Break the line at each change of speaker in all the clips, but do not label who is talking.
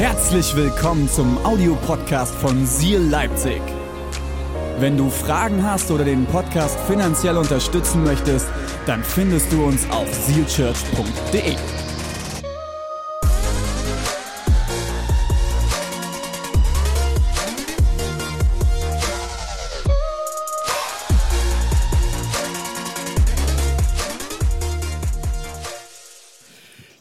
Herzlich willkommen zum Audiopodcast von Seal Leipzig. Wenn du Fragen hast oder den Podcast finanziell unterstützen möchtest, dann findest du uns auf sealchurch.de.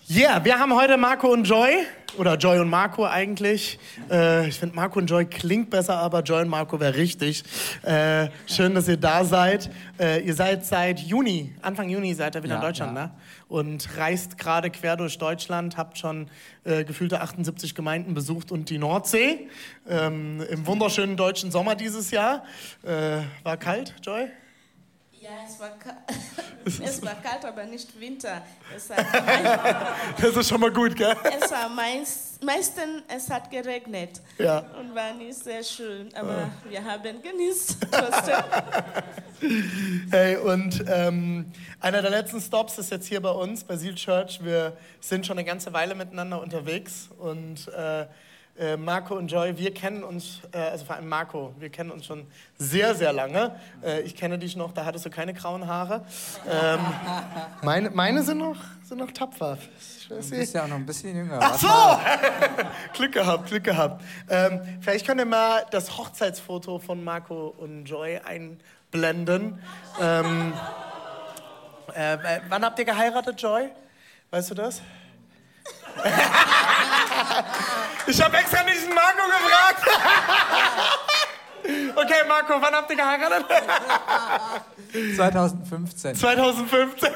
Yeah, wir haben heute Marco und Joy. Oder Joy und Marco eigentlich. Äh, ich finde, Marco und Joy klingt besser, aber Joy und Marco wäre richtig. Äh, schön, dass ihr da seid. Äh, ihr seid seit Juni, Anfang Juni seid ihr wieder
Ja,
in Deutschland,
ja.
ne? Und reist gerade quer durch Deutschland, habt schon äh, gefühlte 78 Gemeinden besucht und die Nordsee. Ähm, Im wunderschönen deutschen Sommer dieses Jahr. Äh, war kalt, Joy?
Ja, es war, es war kalt, aber nicht Winter. Es hat,
Das ist schon mal gut, gell?
es war meist, meistens es hat geregnet
Ja.
und war nicht sehr schön, aber wir haben genießt.
Hey, und ähm, einer der letzten Stops ist jetzt hier bei uns, bei Seal Church. Wir sind schon eine ganze Weile miteinander unterwegs und äh, äh, Marco und Joy, wir kennen uns, äh, also vor allem Marco, wir kennen uns schon sehr, sehr lange. Äh, ich kenne dich noch, da hattest du keine grauen Haare. Ähm, meine, meine sind noch, sind noch tapfer.
Du bist ja auch noch ein bisschen jünger.
Ach so!
mal.
Glück gehabt, Glück gehabt. Ähm, vielleicht könnt ihr mal das Hochzeitsfoto von Marco und Joy einblenden. Ähm, äh, w- wann habt ihr geheiratet, Joy? Weißt du das? ich habe extra nicht den Marco gefragt. okay, Marco, wann habt ihr geheiratet?
2015.
2015.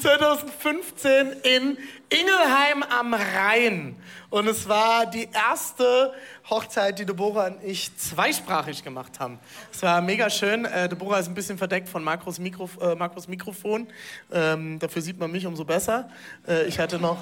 2015 in Ingelheim am Rhein. Und es war die erste Hochzeit, die Deborah und ich zweisprachig gemacht haben. Es war mega schön. Äh, Deborah ist ein bisschen verdeckt von Markus, Mikrof äh, Mikrofon. Ähm, dafür sieht man mich umso besser. Äh, ich hatte noch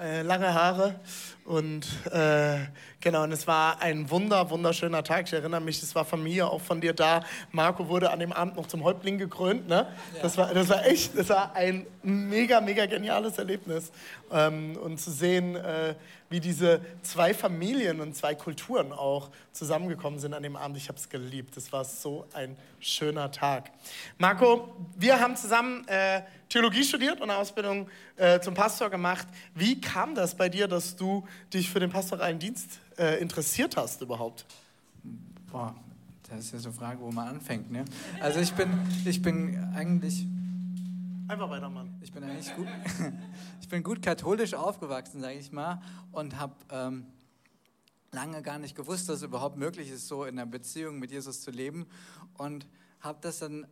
äh, lange Haare. Und äh, genau, und es war ein wunder, wunderschöner Tag. Ich erinnere mich, es war Familie auch von dir da. Marco wurde an dem Abend noch zum Häuptling gekrönt. Ne? Das, war, das war echt, das war ein mega, mega geniales Erlebnis. Ähm, und zu sehen, äh, wie diese zwei Familien und zwei Kulturen auch zusammengekommen sind an dem Abend. Ich habe es geliebt. Es war so ein schöner Tag. Marco, wir haben zusammen äh, Theologie studiert und eine Ausbildung äh, zum Pastor gemacht. Wie kam das bei dir, dass du dich für den pastoralen Dienst äh, interessiert hast überhaupt?
Boah, das ist ja so eine Frage, wo man anfängt. Ne? Also ich bin, ich bin eigentlich,
Einfach weiter, Mann.
ich bin eigentlich gut, ich bin gut katholisch aufgewachsen, sage ich mal, und habe ähm, lange gar nicht gewusst, dass es überhaupt möglich ist, so in einer Beziehung mit Jesus zu leben, und habe das dann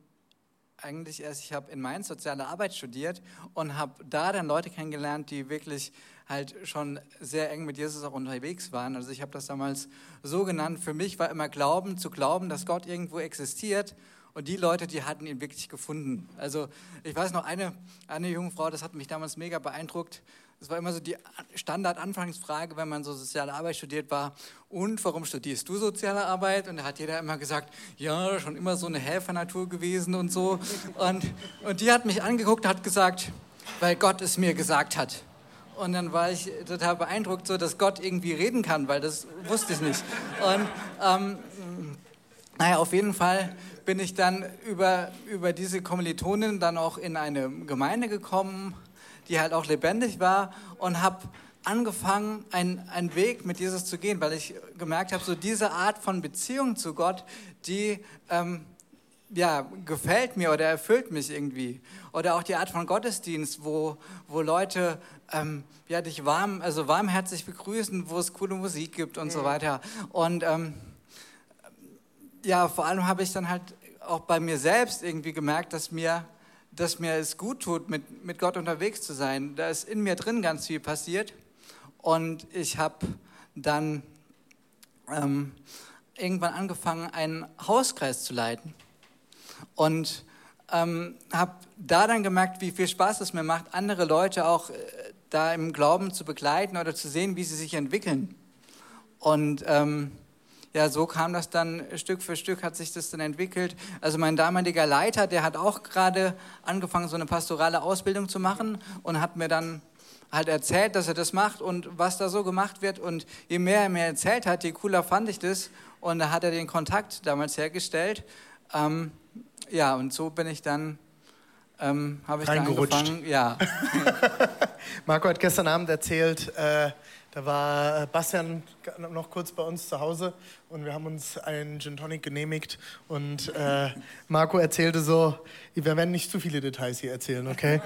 eigentlich erst, ich habe in Mainz soziale Arbeit studiert und habe da dann Leute kennengelernt, die wirklich halt schon sehr eng mit Jesus auch unterwegs waren. Also ich habe das damals so genannt, für mich war immer Glauben, zu glauben, dass Gott irgendwo existiert und die Leute, die hatten ihn wirklich gefunden. Also ich weiß noch, eine, eine junge Frau, das hat mich damals mega beeindruckt, das war immer so die Standard-Anfangsfrage, wenn man so soziale Arbeit studiert war. Und warum studierst du soziale Arbeit? Und da hat jeder immer gesagt, ja, schon immer so eine Helfernatur gewesen und so. Und, und die hat mich angeguckt hat gesagt, weil Gott es mir gesagt hat. Und dann war ich total beeindruckt, so dass Gott irgendwie reden kann, weil das wusste ich nicht. Und ähm, naja, auf jeden Fall bin ich dann über, über diese Kommilitonin dann auch in eine Gemeinde gekommen, die halt auch lebendig war und habe angefangen, einen, einen Weg mit Jesus zu gehen, weil ich gemerkt habe, so diese Art von Beziehung zu Gott, die ähm, ja, gefällt mir oder erfüllt mich irgendwie. Oder auch die Art von Gottesdienst, wo, wo Leute ähm, ja, dich warm, also warmherzig begrüßen, wo es coole Musik gibt und so weiter. Und ähm, ja, vor allem habe ich dann halt auch bei mir selbst irgendwie gemerkt, dass mir, dass mir es gut tut, mit, mit Gott unterwegs zu sein. Da ist in mir drin ganz viel passiert. Und ich habe dann ähm, irgendwann angefangen, einen Hauskreis zu leiten. Und ähm, habe da dann gemerkt, wie viel Spaß es mir macht, andere Leute auch äh, da im Glauben zu begleiten oder zu sehen, wie sie sich entwickeln. Und ähm, ja, so kam das dann Stück für Stück, hat sich das dann entwickelt. Also mein damaliger Leiter, der hat auch gerade angefangen, so eine pastorale Ausbildung zu machen und hat mir dann halt erzählt, dass er das macht und was da so gemacht wird. Und je mehr er mir erzählt hat, je cooler fand ich das. Und da hat er den Kontakt damals hergestellt. Ähm, ja, und so bin ich dann, ähm, habe ich da
Reingerutscht.
angefangen. Ja,
Marco hat gestern Abend erzählt, äh, da war äh, Bastian noch kurz bei uns zu Hause und wir haben uns einen Gin Tonic genehmigt und äh, Marco erzählte so, wir werden nicht zu viele Details hier erzählen, okay?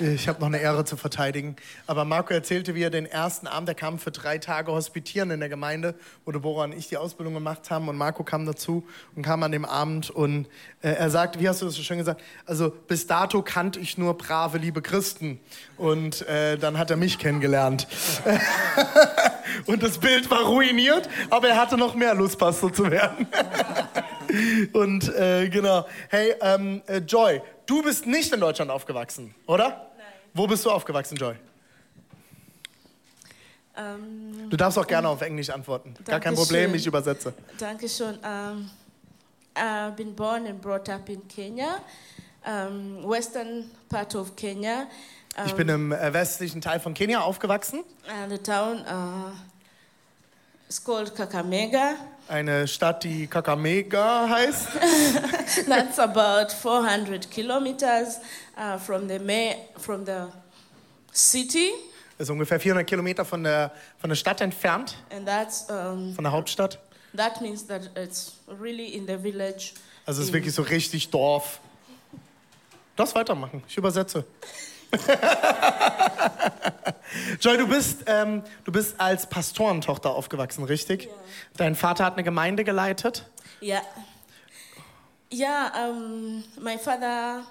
Ich habe noch eine Ehre zu verteidigen. Aber Marco erzählte, wie er den ersten Abend, der kam für drei Tage hospitieren in der Gemeinde, wo Deborah und ich die Ausbildung gemacht haben und Marco kam dazu und kam an dem Abend und äh, er sagte, wie hast du das so schön gesagt, also bis dato kannte ich nur brave, liebe Christen und äh, dann hat er mich kennengelernt. Und das Bild war ruiniert, aber er hatte noch mehr Lust, Pastor zu werden. Und äh, genau. Hey, ähm, äh, Joy, du bist nicht in Deutschland aufgewachsen, oder? Nein. Wo bist du aufgewachsen, Joy?
Ähm,
Du darfst auch gerne auf Englisch antworten. Gar kein. Problem, ich übersetze.
Dankeschön. Um, I've been born and brought up in Kenya, um, western part of Kenya. Um,
Ich bin im äh, westlichen Teil von Kenia aufgewachsen.
and the town uh, is called Kakamega.
Eine Stadt, die Kakamega heißt.
That's about 400 kilometers uh, from the from the city,
Das ist ungefähr 400 Kilometer von der, von der Stadt entfernt,
and that's um,
von der Hauptstadt.
that means that it's really in the village.
Also es ist wirklich so richtig Dorf. Darfst weitermachen, ich übersetze. Joy, du bist, ähm, du bist als Pastorentochter aufgewachsen, richtig? Dein Vater hat eine Gemeinde geleitet.
Yeah. Yeah, um, my father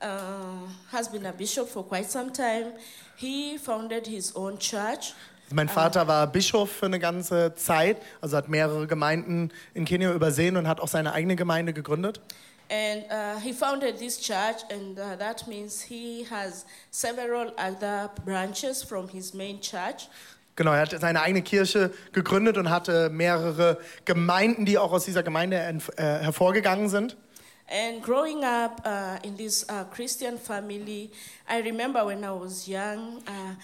uh, has been a bishop for quite some time. He founded his own church.
Mein Vater war Bischof für eine ganze Zeit, also hat mehrere Gemeinden in Kenia übersehen und hat auch seine eigene Gemeinde gegründet.
And uh, he founded this church, and uh, that means he has several other branches from his main church.
Genau, er hat seine eigene Kirche gegründet und hatte mehrere Gemeinden, die auch aus dieser Gemeinde äh, hervorgegangen sind.
And growing up uh, in this uh, Christian family, I remember when I was young, uh,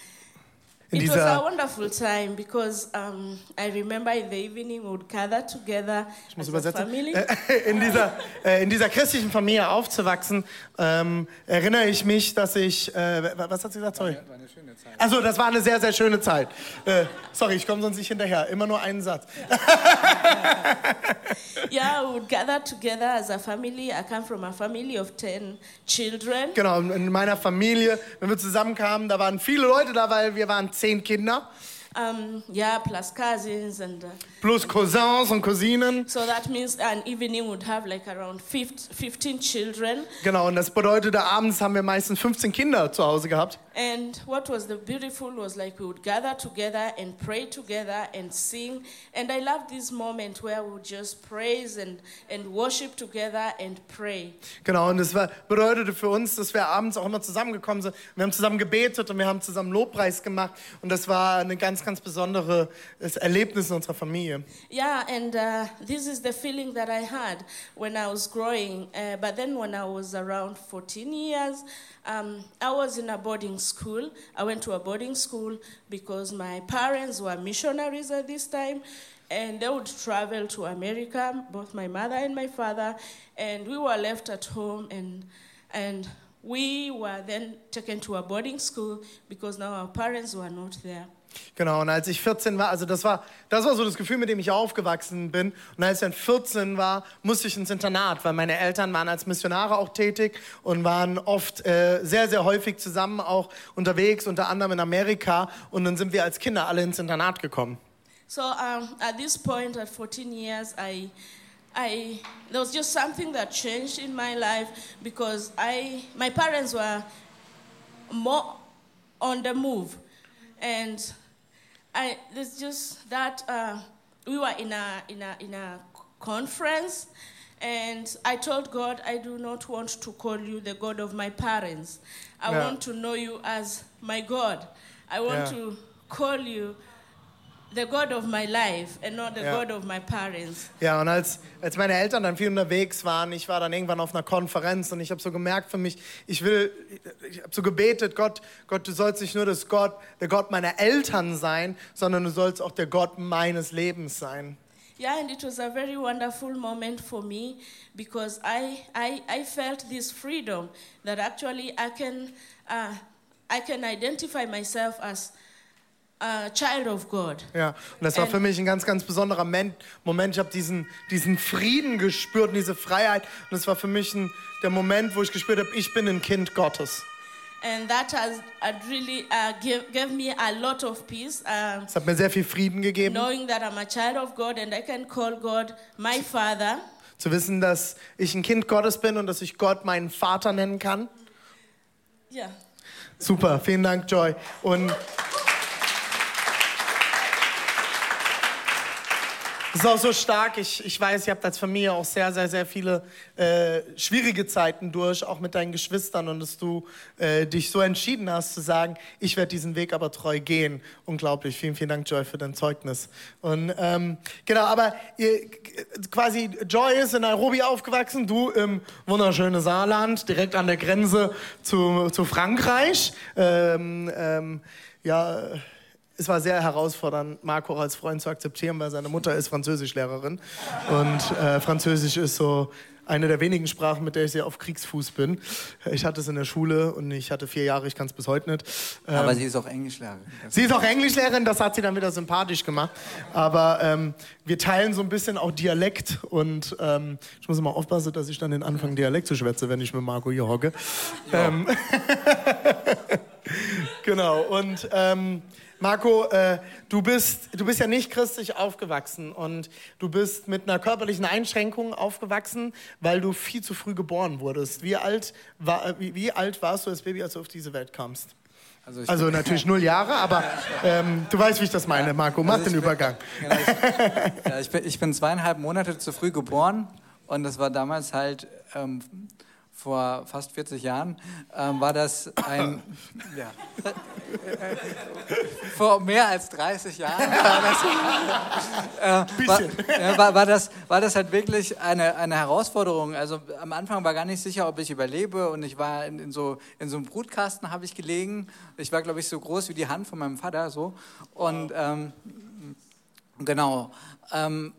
In
it was a
dieser,
wonderful time because um, I remember in the evening we would gather together
ich muss
as a
übersetzen,
family.
Äh, in, dieser, äh, in dieser christlichen Familie aufzuwachsen, ähm, erinnere ich mich, dass ich, äh, was hat sie gesagt? Sorry.
war eine schöne Zeit.
Also, das war eine sehr, sehr schöne Zeit. Äh, sorry, ich komme sonst nicht hinterher. Immer nur einen Satz.
Yeah, we would gather together as a family. I come from a family of 10 children.
Genau, in meiner Familie, wenn wir zusammenkamen, da waren viele Leute da, weil wir waren zehn Kinder,
Um, yeah, plus cousins. And uh,
plus Cousins und Cousinen.
so that means an evening would have like around 15, 15 children.
Genau, und das bedeutete, abends haben wir meistens 15 Kinder zu Hause gehabt.
And what was the beautiful was like we would gather together and pray together and sing. And I love this moment where we would just praise and, and worship together and pray.
Genau, und das war, bedeutete für uns, dass wir abends auch immer zusammengekommen sind. Wir haben zusammen gebetet und wir haben zusammen Lobpreis gemacht. Und das war ein ganz, ganz besonderes Erlebnis in unserer Familie.
Yeah, and uh, this is the feeling that I had when I was growing. Uh, but then when I was around 14 years, um, I was in a boarding school. I went to a boarding school because my parents were missionaries at this time. And they would travel to America, both my mother and my father. And we were left at home and, and we were then taken to a boarding school because now our parents were not there.
Genau, und als ich 14 war, also das war, das war so das Gefühl, mit dem ich aufgewachsen bin. Und als ich dann 14 war, musste ich ins Internat, weil meine Eltern waren als Missionare auch tätig und waren oft äh, sehr, sehr häufig zusammen auch unterwegs, unter anderem in Amerika. Und dann sind wir als Kinder alle ins Internat gekommen.
So um, at this point, at 14 years, I, I, there was just something that changed in my life because I, my parents were more on the move, and I, there's just that uh, we were in a in a in a conference. And I told God, I do not want to call you the God of my parents. I
Yeah.
want to know you as my God. I want
Yeah.
to call you the God of my life and not the
Ja.
God of my parents.
Ja, und als, als meine Eltern dann viel unterwegs waren, ich war dann irgendwann auf einer Konferenz und ich habe so gemerkt für mich, ich will, ich habe so gebetet, Gott, Gott, du sollst nicht nur das Gott, der Gott meiner Eltern sein, sondern du sollst auch der Gott meines Lebens sein.
Yeah, and it was a very wonderful moment for me because I, I, I felt this freedom that actually I can, uh, I can identify myself as a child of God.
Ja, und das war für mich ein ganz, ganz besonderer Men- Moment. Ich habe diesen, diesen Frieden gespürt und diese Freiheit. Und es war für mich ein, der Moment, wo ich gespürt habe, ich bin ein Kind Gottes.
And that has uh, really uh, give, gave me a lot of peace,
Es hat mir sehr viel Frieden gegeben,
knowing that I'm a child of God and I can call God my Father.
zu wissen, dass ich ein Kind Gottes bin und dass ich Gott meinen Vater nennen kann.
Yeah.
Super, vielen Dank, Joy. Und es ist auch so stark. Ich, ich weiß, ihr habt als Familie auch sehr, sehr, sehr viele äh, schwierige Zeiten durch, auch mit deinen Geschwistern und dass du äh, dich so entschieden hast zu sagen, ich werde diesen Weg aber treu gehen. Unglaublich. Vielen, vielen Dank, Joy, für dein Zeugnis. Und ähm, genau, aber ihr, quasi Joy ist in Nairobi aufgewachsen, du im wunderschönen Saarland, direkt an der Grenze zu, zu Frankreich. Ähm, ähm, ja, es war sehr herausfordernd, Marco als Freund zu akzeptieren, weil seine Mutter ist Französischlehrerin und äh, Französisch ist so eine der wenigen Sprachen, mit der ich sehr auf Kriegsfuß bin. Ich hatte es in der Schule und ich hatte vier Jahre, ich kann es bis heute nicht. Ähm,
Aber sie ist auch Englischlehrerin.
Sie ist auch Englischlehrerin, das hat sie dann wieder sympathisch gemacht. Aber ähm, wir teilen so ein bisschen auch Dialekt und ähm, ich muss immer aufpassen, dass ich dann den Anfang Dialekt zu schwätze, wenn ich mit Marco hier hocke. Ähm, genau, und ähm, Marco, äh, du, bist, du bist ja nicht christlich aufgewachsen und du bist mit einer körperlichen Einschränkung aufgewachsen, weil du viel zu früh geboren wurdest. Wie alt, war, äh, wie, wie alt warst du als Baby, als du auf diese Welt kamst?
Also,
Also natürlich null Jahre, aber ähm, du weißt, wie ich das meine, Marco. Mach
Also
den
bin-
Übergang.
Genau, ich, ja, ich, bin, ich bin zweieinhalb Monate zu früh geboren und das war damals halt ähm, vor fast 40 Jahren, ähm, war das ein, ja, vor mehr als 30 Jahren war das, äh, war, ja, war, war, das, war das halt wirklich eine, eine Herausforderung. Also am Anfang war gar nicht sicher, ob ich überlebe und ich war in, in, so, in so einem Brutkasten habe ich gelegen. Ich war, glaube ich, so groß wie die Hand von meinem Vater so und ähm, Genau. Ähm,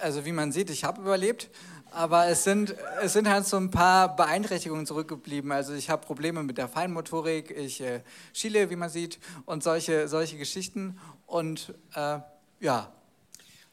also wie man sieht, ich habe überlebt, aber es sind, es sind halt so ein paar Beeinträchtigungen zurückgeblieben. Also ich habe Probleme mit der Feinmotorik, ich äh, schiele, wie man sieht, und solche, solche Geschichten. Und äh, ja,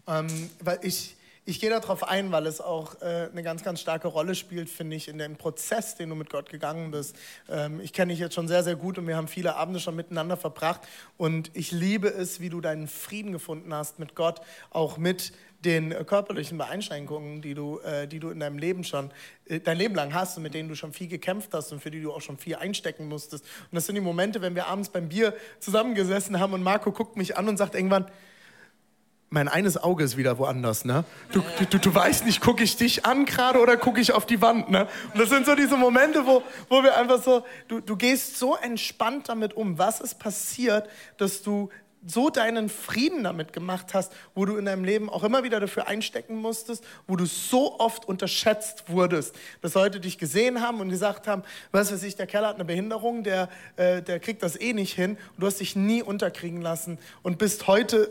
Ähm, weil ich, ich gehe darauf ein, weil es auch äh, eine ganz, ganz starke Rolle spielt, finde ich, in dem Prozess, den du mit Gott gegangen bist. Ähm, ich kenne dich jetzt schon sehr, sehr gut und wir haben viele Abende schon miteinander verbracht. Und ich liebe es, wie du deinen Frieden gefunden hast mit Gott, auch mit den äh, körperlichen Beeinschränkungen, die du, äh, die du in deinem Leben schon, äh, dein Leben lang hast und mit denen du schon viel gekämpft hast und für die du auch schon viel einstecken musstest. Und das sind die Momente, wenn wir abends beim Bier zusammengesessen haben und Marco guckt mich an und sagt irgendwann, mein eines Auge ist wieder woanders, ne? Du, du, du, weißt nicht, gucke ich dich an gerade oder gucke ich auf die Wand, ne? Und das sind so diese Momente, wo, wo wir einfach so, du, du gehst so entspannt damit um. Was ist passiert, dass du so deinen Frieden damit gemacht hast, wo du in deinem Leben auch immer wieder dafür einstecken musstest, wo du so oft unterschätzt wurdest, dass Leute dich gesehen haben und gesagt haben, was weiß ich, der Kerl hat eine Behinderung, der, äh, der kriegt das eh nicht hin und du hast dich nie unterkriegen lassen und bist heute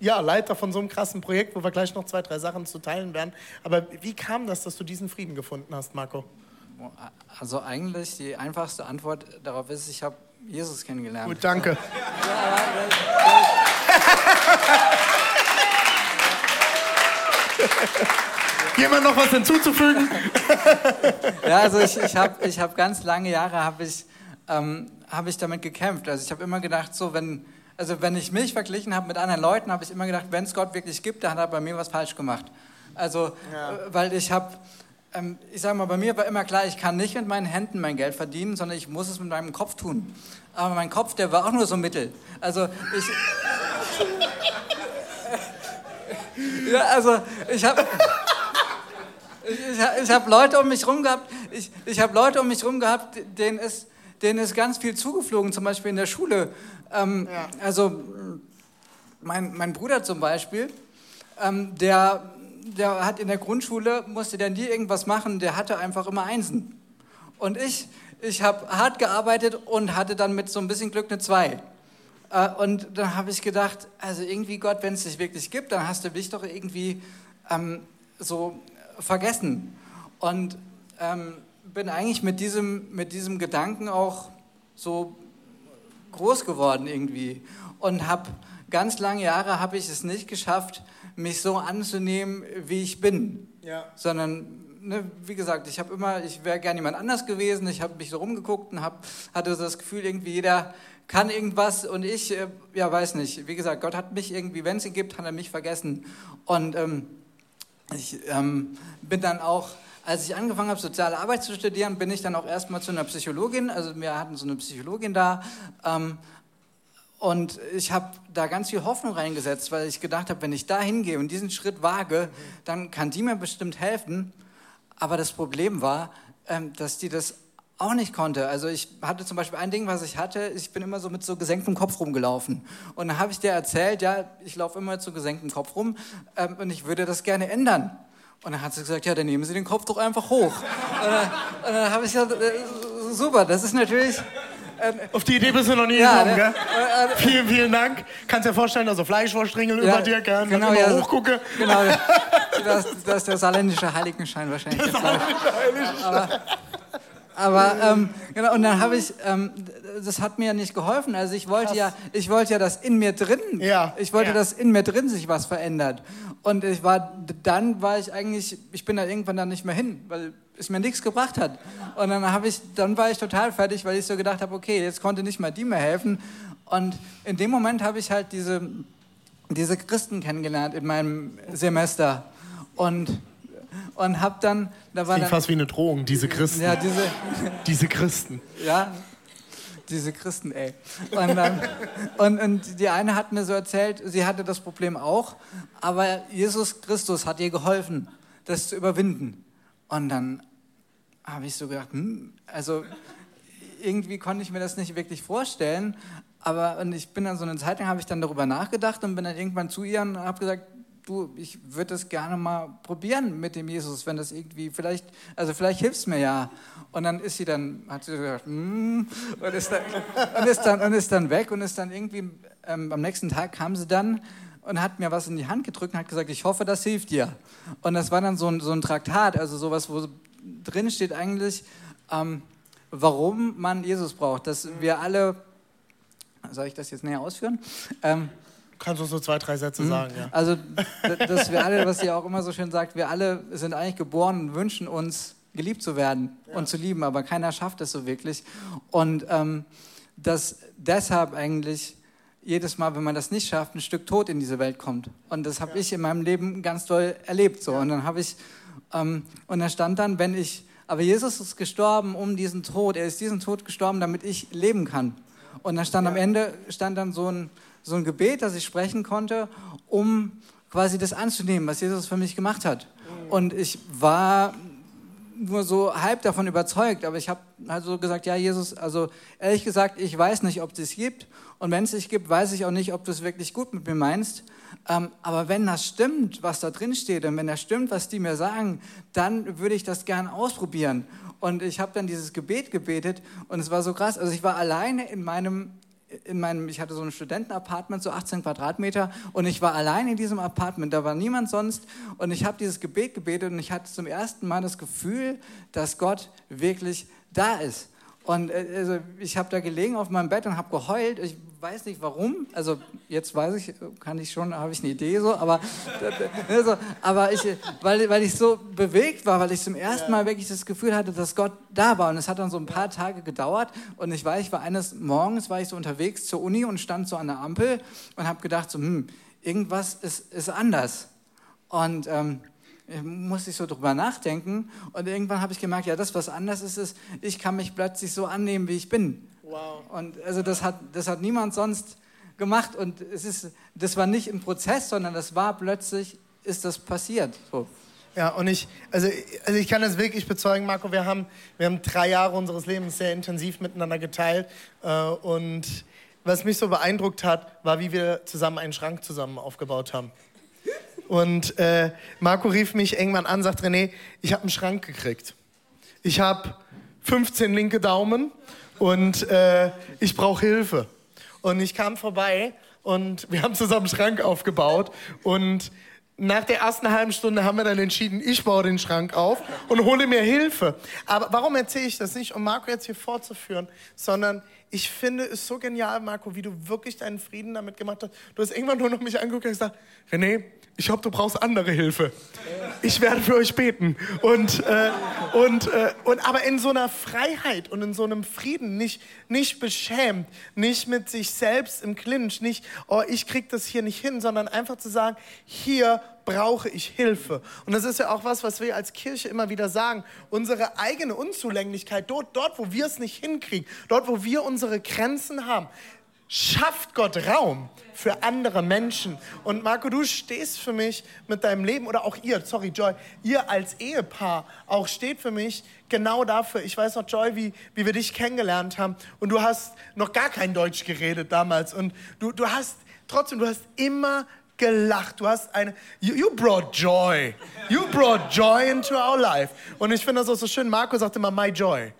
ja, Leiter von so einem krassen Projekt, wo wir gleich noch zwei, drei Sachen zu teilen werden. Aber wie kam das, dass du diesen Frieden gefunden hast, Marco?
also eigentlich die einfachste Antwort darauf ist, ich habe Jesus kennengelernt.
Gut, danke. Jemand noch was hinzuzufügen?
Ja, also ich, ich habe ich hab ganz lange Jahre habe ich, ähm, hab ich damit gekämpft. Also ich habe immer gedacht, so wenn, also wenn ich mich verglichen habe mit anderen Leuten, habe ich immer gedacht, wenn es Gott wirklich gibt, dann hat er bei mir was falsch gemacht. Also,
Ja.
äh, weil ich habe, ähm, ich sage mal, bei mir war immer klar, ich kann nicht mit meinen Händen mein Geld verdienen, sondern ich muss es mit meinem Kopf tun. Aber mein Kopf, der war auch nur so mittel. Also ich... ja, also ich habe... Ich, ich, habe Leute um mich rum gehabt, ich, ich habe Leute um mich rum gehabt, denen ist, denen ist ganz viel zugeflogen, zum Beispiel in der Schule. Ähm,
Ja.
Also mein, mein Bruder zum Beispiel, ähm, der, der hat in der Grundschule, musste der nie irgendwas machen, der hatte einfach immer Einsen. Und ich, ich habe hart gearbeitet und hatte dann mit so ein bisschen Glück eine Zwei. Äh, und dann habe ich gedacht, also irgendwie Gott, wenn es dich wirklich gibt, dann hast du mich doch irgendwie ähm, so vergessen. Und ähm, bin eigentlich mit diesem, mit diesem Gedanken auch so groß geworden irgendwie. Und habe ganz lange Jahre habe ich es nicht geschafft, mich so anzunehmen, wie ich bin. Ja. Sondern, ne, wie gesagt, ich habe immer, ich wäre gerne jemand anders gewesen. Ich habe mich so rumgeguckt und hab, hatte so das Gefühl, irgendwie jeder kann irgendwas und ich, äh, ja, weiß nicht. Wie gesagt, Gott hat mich irgendwie, wenn es ihn gibt, hat er mich vergessen. Und ähm, ich ähm, bin dann auch, als ich angefangen habe, soziale Arbeit zu studieren, bin ich dann auch erstmal zu einer Psychologin. Also wir hatten so eine Psychologin da. Ähm, und ich habe da ganz viel Hoffnung reingesetzt, weil ich gedacht habe, wenn ich da hingehe und diesen Schritt wage, dann kann die mir bestimmt helfen. Aber das Problem war, ähm, dass die das auch nicht konnte. Also ich hatte zum Beispiel ein Ding, was ich hatte, ich bin immer so mit so gesenktem Kopf rumgelaufen. Und dann habe ich dir erzählt, ja, ich laufe immer mit so gesenktem Kopf rum ähm, und ich würde das gerne ändern. Und dann hat sie gesagt, ja, dann nehmen Sie den Kopf doch einfach hoch. und dann, dann habe ich gesagt, äh, super, das ist natürlich...
Ähm, Auf die Idee bist du noch nie ja, gekommen, ne? gell? Äh, äh, vielen, vielen Dank. Kannst dir vorstellen, also Fleischwurstringel ja, über dir, gell? Genau, ja, hochgucke.
Genau, das, das ist der saarländische Heiligenschein wahrscheinlich. Der saarländische Heiligenschein. Aber, aber ähm, genau, und dann habe ich, ähm, das hat mir ja nicht geholfen. Also ich wollte ja, ich wollte ja, dass in mir drin, ja, ich wollte, ja. dass in mir drin sich was verändert. Und ich war, dann war ich eigentlich, ich bin da irgendwann dann nicht mehr hin, weil es mir nichts gebracht hat. Und dann habe ich, dann war ich total fertig, weil ich so gedacht habe, okay, jetzt konnte nicht mal die mehr helfen. Und in dem Moment habe ich halt diese, diese Christen kennengelernt in meinem Semester. Und und hab dann,
da war das fast wie eine Drohung, diese Christen. Ja, diese, diese Christen.
Ja, diese Christen, ey. Und, dann, und, und, die eine hat mir so erzählt, sie hatte das Problem auch, aber Jesus Christus hat ihr geholfen, das zu überwinden. Und dann habe ich so gedacht, hm, also irgendwie konnte ich mir das nicht wirklich vorstellen, aber und ich bin dann so eine Zeit lang, habe ich dann darüber nachgedacht und bin dann irgendwann zu ihr und habe gesagt, du, ich würde das gerne mal probieren mit dem Jesus, wenn das irgendwie, vielleicht, also vielleicht hilft es mir ja. Und dann ist sie dann, hat sie gesagt, mm, und, ist dann, und, ist dann, und ist dann weg und ist dann irgendwie, ähm, am nächsten Tag kam sie dann und hat mir was in die Hand gedrückt und hat gesagt, ich hoffe, das hilft dir. Und das war dann so ein, so ein Traktat, also sowas, wo drin steht eigentlich, ähm, warum man Jesus braucht, dass wir alle, soll ich das jetzt näher ausführen? Ähm,
Kannst du so zwei, drei Sätze mhm. sagen, ja.
Also, dass wir alle, was sie auch immer so schön sagt, wir alle sind eigentlich geboren und wünschen uns, geliebt zu werden ja. und zu lieben, aber keiner schafft es so wirklich. Und ähm, dass deshalb eigentlich jedes Mal, wenn man das nicht schafft, ein Stück Tod in diese Welt kommt. Und das habe ja. ich in meinem Leben ganz doll erlebt. So. Und dann habe ich, ähm, und da stand dann, wenn ich, aber Jesus ist gestorben um diesen Tod, er ist diesen Tod gestorben, damit ich leben kann. Und dann stand am Ende, stand dann so ein, so ein Gebet, das ich sprechen konnte, um quasi das anzunehmen, was Jesus für mich gemacht hat. Und ich war nur so halb davon überzeugt, aber ich habe also gesagt, ja Jesus, also ehrlich gesagt, ich weiß nicht, ob es gibt und wenn es sich gibt, weiß ich auch nicht, ob du es wirklich gut mit mir meinst. Ähm, aber wenn das stimmt, was da drin steht und wenn das stimmt, was die mir sagen, dann würde ich das gern ausprobieren. Und ich habe dann dieses Gebet gebetet und es war so krass. Also ich war alleine in meinem in meinem, ich hatte so ein Studentenapartment, so 18 Quadratmeter, und ich war allein in diesem Apartment, da war niemand sonst, und ich habe dieses Gebet gebetet und ich hatte zum ersten Mal das Gefühl, dass Gott wirklich da ist. Und äh, also, ich habe da gelegen auf meinem Bett und habe geheult. Ich weiß nicht warum. Also jetzt weiß ich, kann ich schon, habe ich eine Idee so. Aber, also, aber ich, weil, weil ich so bewegt war, weil ich zum ersten Mal wirklich das Gefühl hatte, dass Gott da war. Und es hat dann so ein paar Tage gedauert. Und ich weiß, ich war eines Morgens war ich so unterwegs zur Uni und stand so an der Ampel und habe gedacht so, hm, irgendwas ist, ist anders. Und ähm, musste ich so drüber nachdenken und irgendwann habe ich gemerkt, ja, das, was anders ist, ist, ich kann mich plötzlich so annehmen, wie ich bin. Wow. Und also das hat, das hat niemand sonst gemacht und es ist, das war nicht ein Prozess, sondern das war plötzlich, ist das passiert. So.
Ja, und ich, also, also ich kann das wirklich bezeugen, Marco, wir haben, wir haben drei Jahre unseres Lebens sehr intensiv miteinander geteilt äh, und was mich so beeindruckt hat, war, wie wir zusammen einen Schrank zusammen aufgebaut haben. Und äh, Marco rief mich irgendwann an, sagt René, ich habe einen Schrank gekriegt. Ich habe 15 linke Daumen und äh, ich brauche Hilfe. Und ich kam vorbei und wir haben zusammen einen Schrank aufgebaut und nach der ersten halben Stunde haben wir dann entschieden, ich baue den Schrank auf und hole mir Hilfe. Aber warum erzähle ich das nicht, um Marco jetzt hier vorzuführen, sondern ich finde es so genial, Marco, wie du wirklich deinen Frieden damit gemacht hast. Du hast irgendwann nur noch mich angeguckt und gesagt, René, ich glaube, du brauchst andere Hilfe. Ich werde für euch beten. Und, äh, und, äh, und aber in so einer Freiheit und in so einem Frieden, nicht, nicht beschämt, nicht mit sich selbst im Clinch, nicht, oh, ich krieg das hier nicht hin, sondern einfach zu sagen, hier brauche ich Hilfe. Und das ist ja auch was, was wir als Kirche immer wieder sagen. Unsere eigene Unzulänglichkeit, dort, dort wo wir es nicht hinkriegen, dort, wo wir unsere Grenzen haben, schafft Gott Raum für andere Menschen. Und Marco, du stehst für mich mit deinem Leben, oder auch ihr, sorry Joy, ihr als Ehepaar auch steht für mich genau dafür. Ich weiß noch, Joy, wie, wie wir dich kennengelernt haben. Und du hast noch gar kein Deutsch geredet damals. Und du, du hast trotzdem, du hast immer gelacht. Du hast eine, you, you, brought joy. You brought joy into our life. Und ich finde das auch so schön. Marco sagt immer, my joy.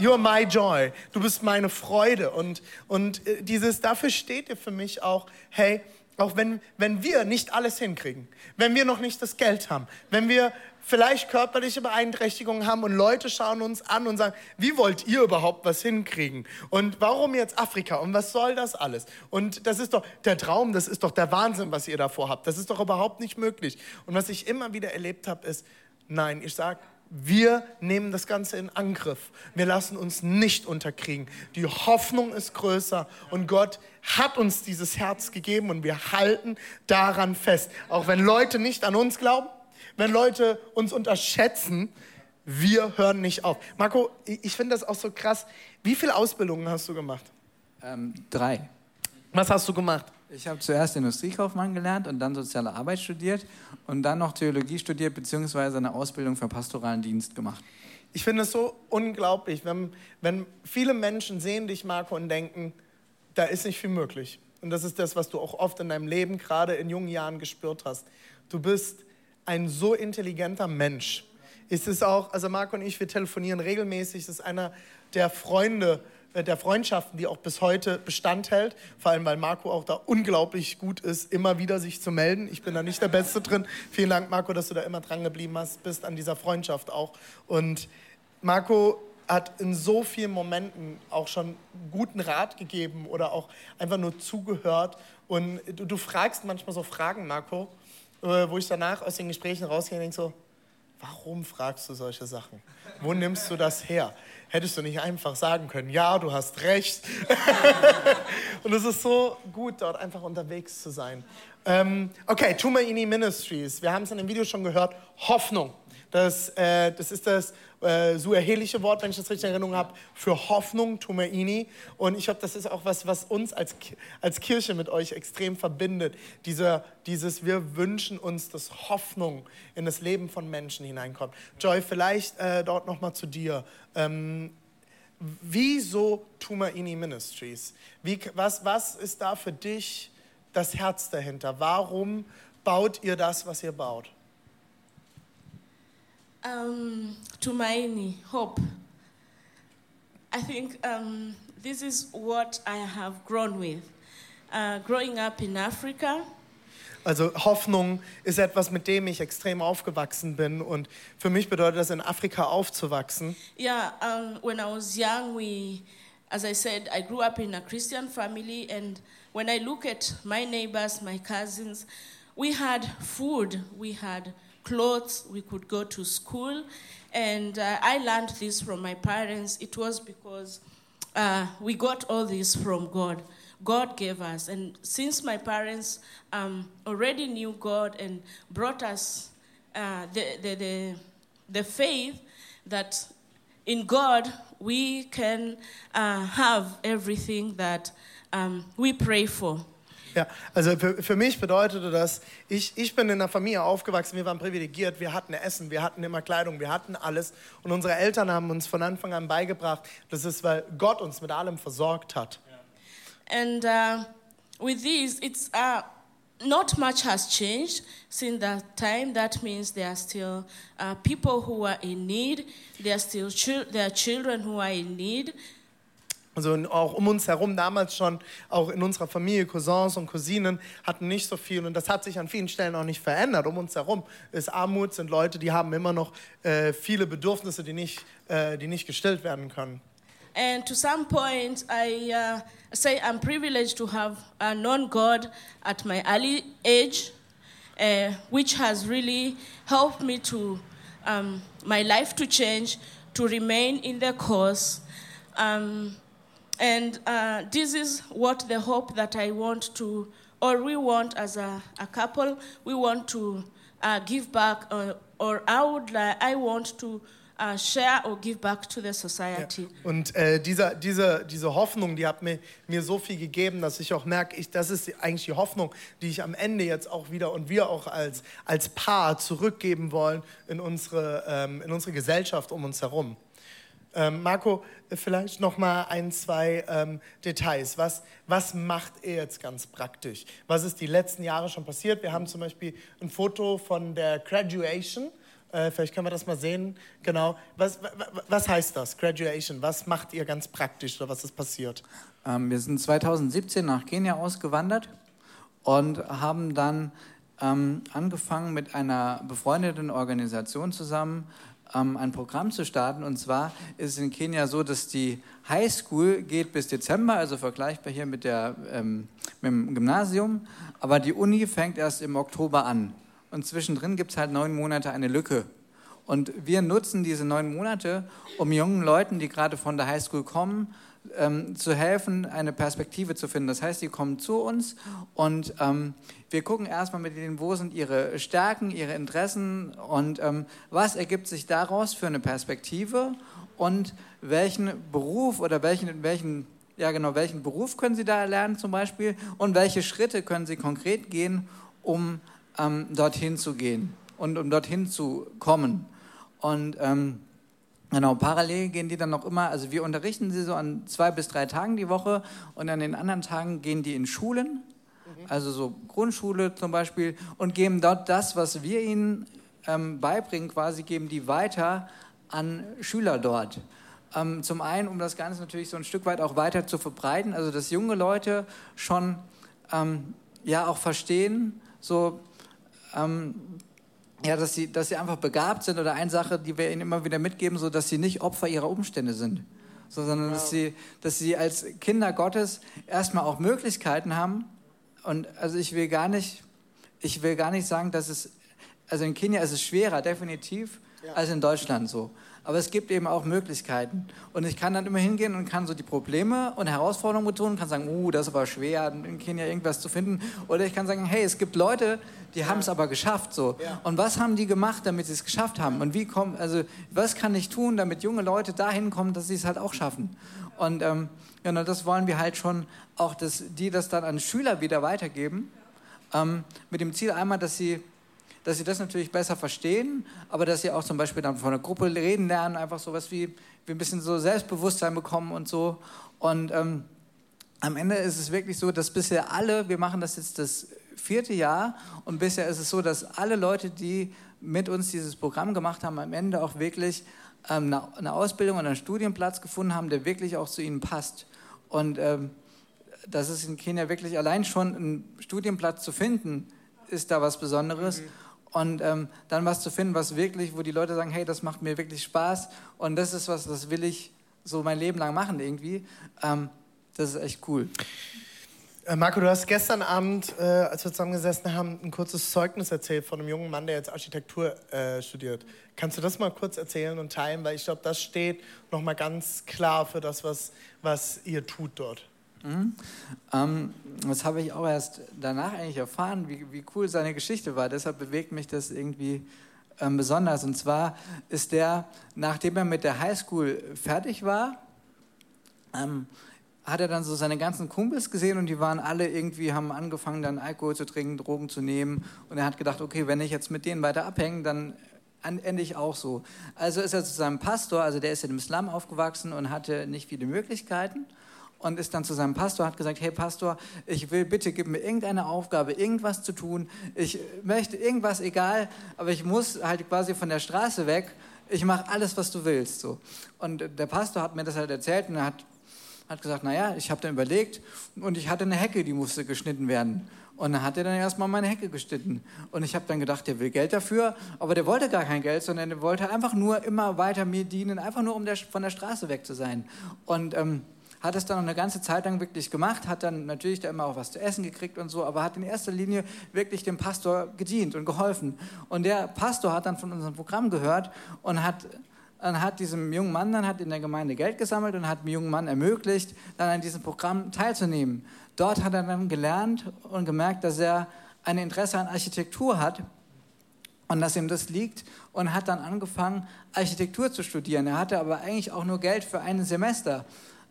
You're my joy. Du bist meine Freude. Und, und äh, dieses, dafür steht ihr für mich auch, hey, auch wenn, wenn wir nicht alles hinkriegen, wenn wir noch nicht das Geld haben, wenn wir vielleicht körperliche Beeinträchtigungen haben und Leute schauen uns an und sagen, wie wollt ihr überhaupt was hinkriegen? Und warum jetzt Afrika? Und was soll das alles? Und das ist doch der Traum, das ist doch der Wahnsinn, was ihr davor habt. Das ist doch überhaupt nicht möglich. Und was ich immer wieder erlebt habe, ist, nein, ich sage, wir nehmen das Ganze in Angriff. Wir lassen uns nicht unterkriegen. Die Hoffnung ist größer und Gott hat uns dieses Herz gegeben und wir halten daran fest. Auch wenn Leute nicht an uns glauben, wenn Leute uns unterschätzen, wir hören nicht auf. Marco, ich finde das auch so krass. Wie viele Ausbildungen hast du gemacht?
Ähm, drei.
Was hast du gemacht?
Ich habe zuerst Industriekaufmann gelernt und dann soziale Arbeit studiert und dann noch Theologie studiert beziehungsweise eine Ausbildung für pastoralen Dienst gemacht.
Ich finde es so unglaublich, wenn, wenn viele Menschen sehen dich, Marco, und denken, da ist nicht viel möglich. Und das ist das, was du auch oft in deinem Leben, gerade in jungen Jahren, gespürt hast. Du bist ein so intelligenter Mensch. Es auch, also Marco und ich, wir telefonieren regelmäßig. Das ist einer der Freunde, äh, der Freundschaften, die auch bis heute Bestand hält. Vor allem, weil Marco auch da unglaublich gut ist, immer wieder sich zu melden. Ich bin da nicht der Beste drin. Vielen Dank, Marco, dass du da immer dran geblieben hast, bist an dieser Freundschaft auch. Und Marco hat in so vielen Momenten auch schon guten Rat gegeben oder auch einfach nur zugehört. Und du, du fragst manchmal so Fragen, Marco, wo ich danach aus den Gesprächen rausgehe und denke so, warum fragst du solche Sachen? Wo nimmst du das her? hättest du nicht einfach sagen können, ja, du hast recht. und es ist so gut, dort einfach unterwegs zu sein. Ähm, okay, Tumaini Ministries. Wir haben es in dem Video schon gehört. Hoffnung. Das, äh, das ist das äh, suahelische Wort, wenn ich das richtig in Erinnerung habe, für Hoffnung, Tumaini. Und ich glaube, das ist auch was, was uns als, als Kirche mit euch extrem verbindet. Diese, dieses, wir wünschen uns, dass Hoffnung in das Leben von Menschen hineinkommt. Joy, vielleicht äh, dort nochmal zu dir. Ähm, wieso Tumaini Ministries? Wie, was, was ist da für dich das Herz dahinter? Warum baut ihr das, was ihr baut?
Um, Tumaini, hope. I think um, this is what I have grown with. Uh, growing up in Africa.
Also Hoffnung ist etwas, mit dem ich extrem aufgewachsen bin und für mich bedeutet das in Afrika aufzuwachsen.
Yeah, um, when I was young, we, as I said, I grew up in a Christian family, and when I look at my neighbors, my cousins, we had food, we had clothes, we could go to school. And uh, I learned this from my parents. It was because uh, we got all this from God. God gave us. And since my parents um, already knew God and brought us uh, the, the, the, the, faith that in God we can uh, have everything that um, we pray for.
Ja, also für, für mich bedeutete das, ich, ich bin in einer Familie aufgewachsen, wir waren privilegiert, wir hatten Essen, wir hatten immer Kleidung, wir hatten alles. Und unsere Eltern haben uns von Anfang an beigebracht, das ist, weil Gott uns mit allem versorgt hat.
And uh, with these, it's uh, not much has changed since that time. That means there are still uh, people who are in need. There are still chil- there are children who are in need.
Also auch um uns herum damals schon, auch in unserer Familie, Cousins und Cousinen hatten nicht so viel und das hat sich an vielen Stellen auch nicht verändert. Um uns herum ist Armut, sind Leute, die haben immer noch äh, viele Bedürfnisse, die nicht, äh, die nicht gestillt werden können.
And to some point, I uh, say I'm privileged to have uh, known God at my early age, uh, which has really helped me to um, my life to change, to remain in the cause. Um, and uh, this is what the hope that I want to, or we want as a, a couple, we want to uh, give back, uh, or I would, li- I want to uh, share or give back to the society.
Und äh, diese, diese Hoffnung, die hat mir, mir so viel gegeben, dass ich auch merke, ich, das ist eigentlich die Hoffnung, die ich am Ende jetzt auch wieder und wir auch als, als Paar zurückgeben wollen in unsere, ähm, in unsere Gesellschaft um uns herum. Ähm, Marco, vielleicht noch mal ein, zwei ähm, Details. Was, was macht er jetzt ganz praktisch? Was ist die letzten Jahre schon passiert? Wir haben zum Beispiel ein Foto von der Graduation. Äh, vielleicht können wir das mal sehen. Genau. Was, wa- wa- was heißt das, Graduation? Was macht ihr ganz praktisch oder was ist passiert?
Ähm, wir sind 2017 nach Kenia ausgewandert und haben dann ähm, angefangen mit einer befreundeten Organisation zusammen ähm, ein Programm zu starten. Und zwar ist es in Kenia so, dass die High School geht bis Dezember, also vergleichbar hier mit, der, ähm, mit dem Gymnasium, aber die Uni fängt erst im Oktober an. Und zwischendrin gibt es halt neun Monate eine Lücke. Und wir nutzen diese neun Monate, um jungen Leuten, die gerade von der Highschool kommen, ähm, zu helfen, eine Perspektive zu finden. Das heißt, die kommen zu uns und ähm, wir gucken erstmal mit ihnen, wo sind ihre Stärken, ihre Interessen und ähm, was ergibt sich daraus für eine Perspektive und welchen Beruf oder welchen, welchen, ja genau, welchen Beruf können sie da erlernen zum Beispiel und welche Schritte können sie konkret gehen, um ähm, dorthin zu gehen und um dorthin zu kommen. Und ähm, genau, parallel gehen die dann noch immer, also wir unterrichten sie so an zwei bis drei Tagen die Woche und an den anderen Tagen gehen die in Schulen, also so Grundschule zum Beispiel, und geben dort das, was wir ihnen ähm, beibringen, quasi geben die weiter an Schüler dort. Ähm, zum einen, um das Ganze natürlich so ein Stück weit auch weiter zu verbreiten, also dass junge Leute schon ähm, ja auch verstehen, so ähm, ja, dass sie, dass sie einfach begabt sind oder eine Sache, die wir ihnen immer wieder mitgeben, so dass sie nicht Opfer ihrer Umstände sind, so, sondern dass sie, dass sie als Kinder Gottes erstmal auch Möglichkeiten haben. Und also ich will gar nicht, ich will gar nicht sagen, dass es, also in Kenia ist es schwerer, definitiv, als in Deutschland so. Aber es gibt eben auch Möglichkeiten. Und ich kann dann immer hingehen und kann so die Probleme und Herausforderungen betonen, kann sagen, uh, das ist aber schwer, in Kenia irgendwas zu finden. Oder ich kann sagen, hey, es gibt Leute, die haben es aber geschafft so. Und was haben die gemacht, damit sie es geschafft haben? Und wie kommen, also was kann ich tun, damit junge Leute dahin kommen, dass sie es halt auch schaffen? Und ähm, genau, das wollen wir halt schon auch, dass die das dann an Schüler wieder weitergeben. Ähm, mit dem Ziel einmal, dass sie dass sie das natürlich besser verstehen, aber dass sie auch zum Beispiel dann von der Gruppe reden lernen, einfach sowas wie, wie ein bisschen so Selbstbewusstsein bekommen und so. Und ähm, am Ende ist es wirklich so, dass bisher alle, wir machen das jetzt das vierte Jahr und bisher ist es so, dass alle Leute, die mit uns dieses Programm gemacht haben, am Ende auch wirklich ähm, eine, Ausbildung und einen Studienplatz gefunden haben, der wirklich auch zu ihnen passt. Und ähm, das ist in Kenia wirklich allein schon ein Studienplatz zu finden, ist da was Besonderes. Und ähm, dann was zu finden, was wirklich, wo die Leute sagen, hey, das macht mir wirklich Spaß und das ist was, das will ich so mein Leben lang machen irgendwie. Ähm, das ist echt cool.
Äh, Marco, du hast gestern Abend, äh, als wir zusammengesessen haben, ein kurzes Zeugnis erzählt von einem jungen Mann, der jetzt Architektur äh, studiert. Kannst du das mal kurz erzählen und teilen? Weil ich glaube, das steht nochmal ganz klar für das, was, was ihr tut dort.
Mhm. Ähm, das habe ich auch erst danach eigentlich erfahren, wie, wie cool seine Geschichte war. Deshalb bewegt mich das irgendwie ähm, besonders. Und zwar ist der, nachdem er mit der Highschool fertig war, ähm, hat er dann so seine ganzen Kumpels gesehen und die waren alle irgendwie, haben angefangen dann Alkohol zu trinken, Drogen zu nehmen. Und er hat gedacht, okay, wenn ich jetzt mit denen weiter abhänge, dann ende ich auch so. Also ist er zu seinem Pastor, also der ist in dem Islam aufgewachsen und hatte nicht viele Möglichkeiten. Und ist dann zu seinem Pastor, hat gesagt, hey Pastor, ich will bitte, gib mir irgendeine Aufgabe, irgendwas zu tun. Ich möchte irgendwas, egal, aber ich muss halt quasi von der Straße weg. Ich mache alles, was du willst. So. Und der Pastor hat mir das halt erzählt und er hat, hat gesagt, naja, ich habe dann überlegt und ich hatte eine Hecke, die musste geschnitten werden. Und dann hat er dann erstmal meine Hecke geschnitten. Und ich habe dann gedacht, der will Geld dafür, aber der wollte gar kein Geld, sondern der wollte einfach nur immer weiter mir dienen, einfach nur um der, von der Straße weg zu sein. Und ähm, hat es dann noch eine ganze Zeit lang wirklich gemacht, hat dann natürlich da immer auch was zu essen gekriegt und so, aber hat in erster Linie wirklich dem Pastor gedient und geholfen. Und der Pastor hat dann von unserem Programm gehört und hat dann hat diesem jungen Mann dann hat in der Gemeinde Geld gesammelt und hat dem jungen Mann ermöglicht, dann an diesem Programm teilzunehmen. Dort hat er dann gelernt und gemerkt, dass er ein Interesse an Architektur hat und dass ihm das liegt und hat dann angefangen, Architektur zu studieren. Er hatte aber eigentlich auch nur Geld für ein Semester.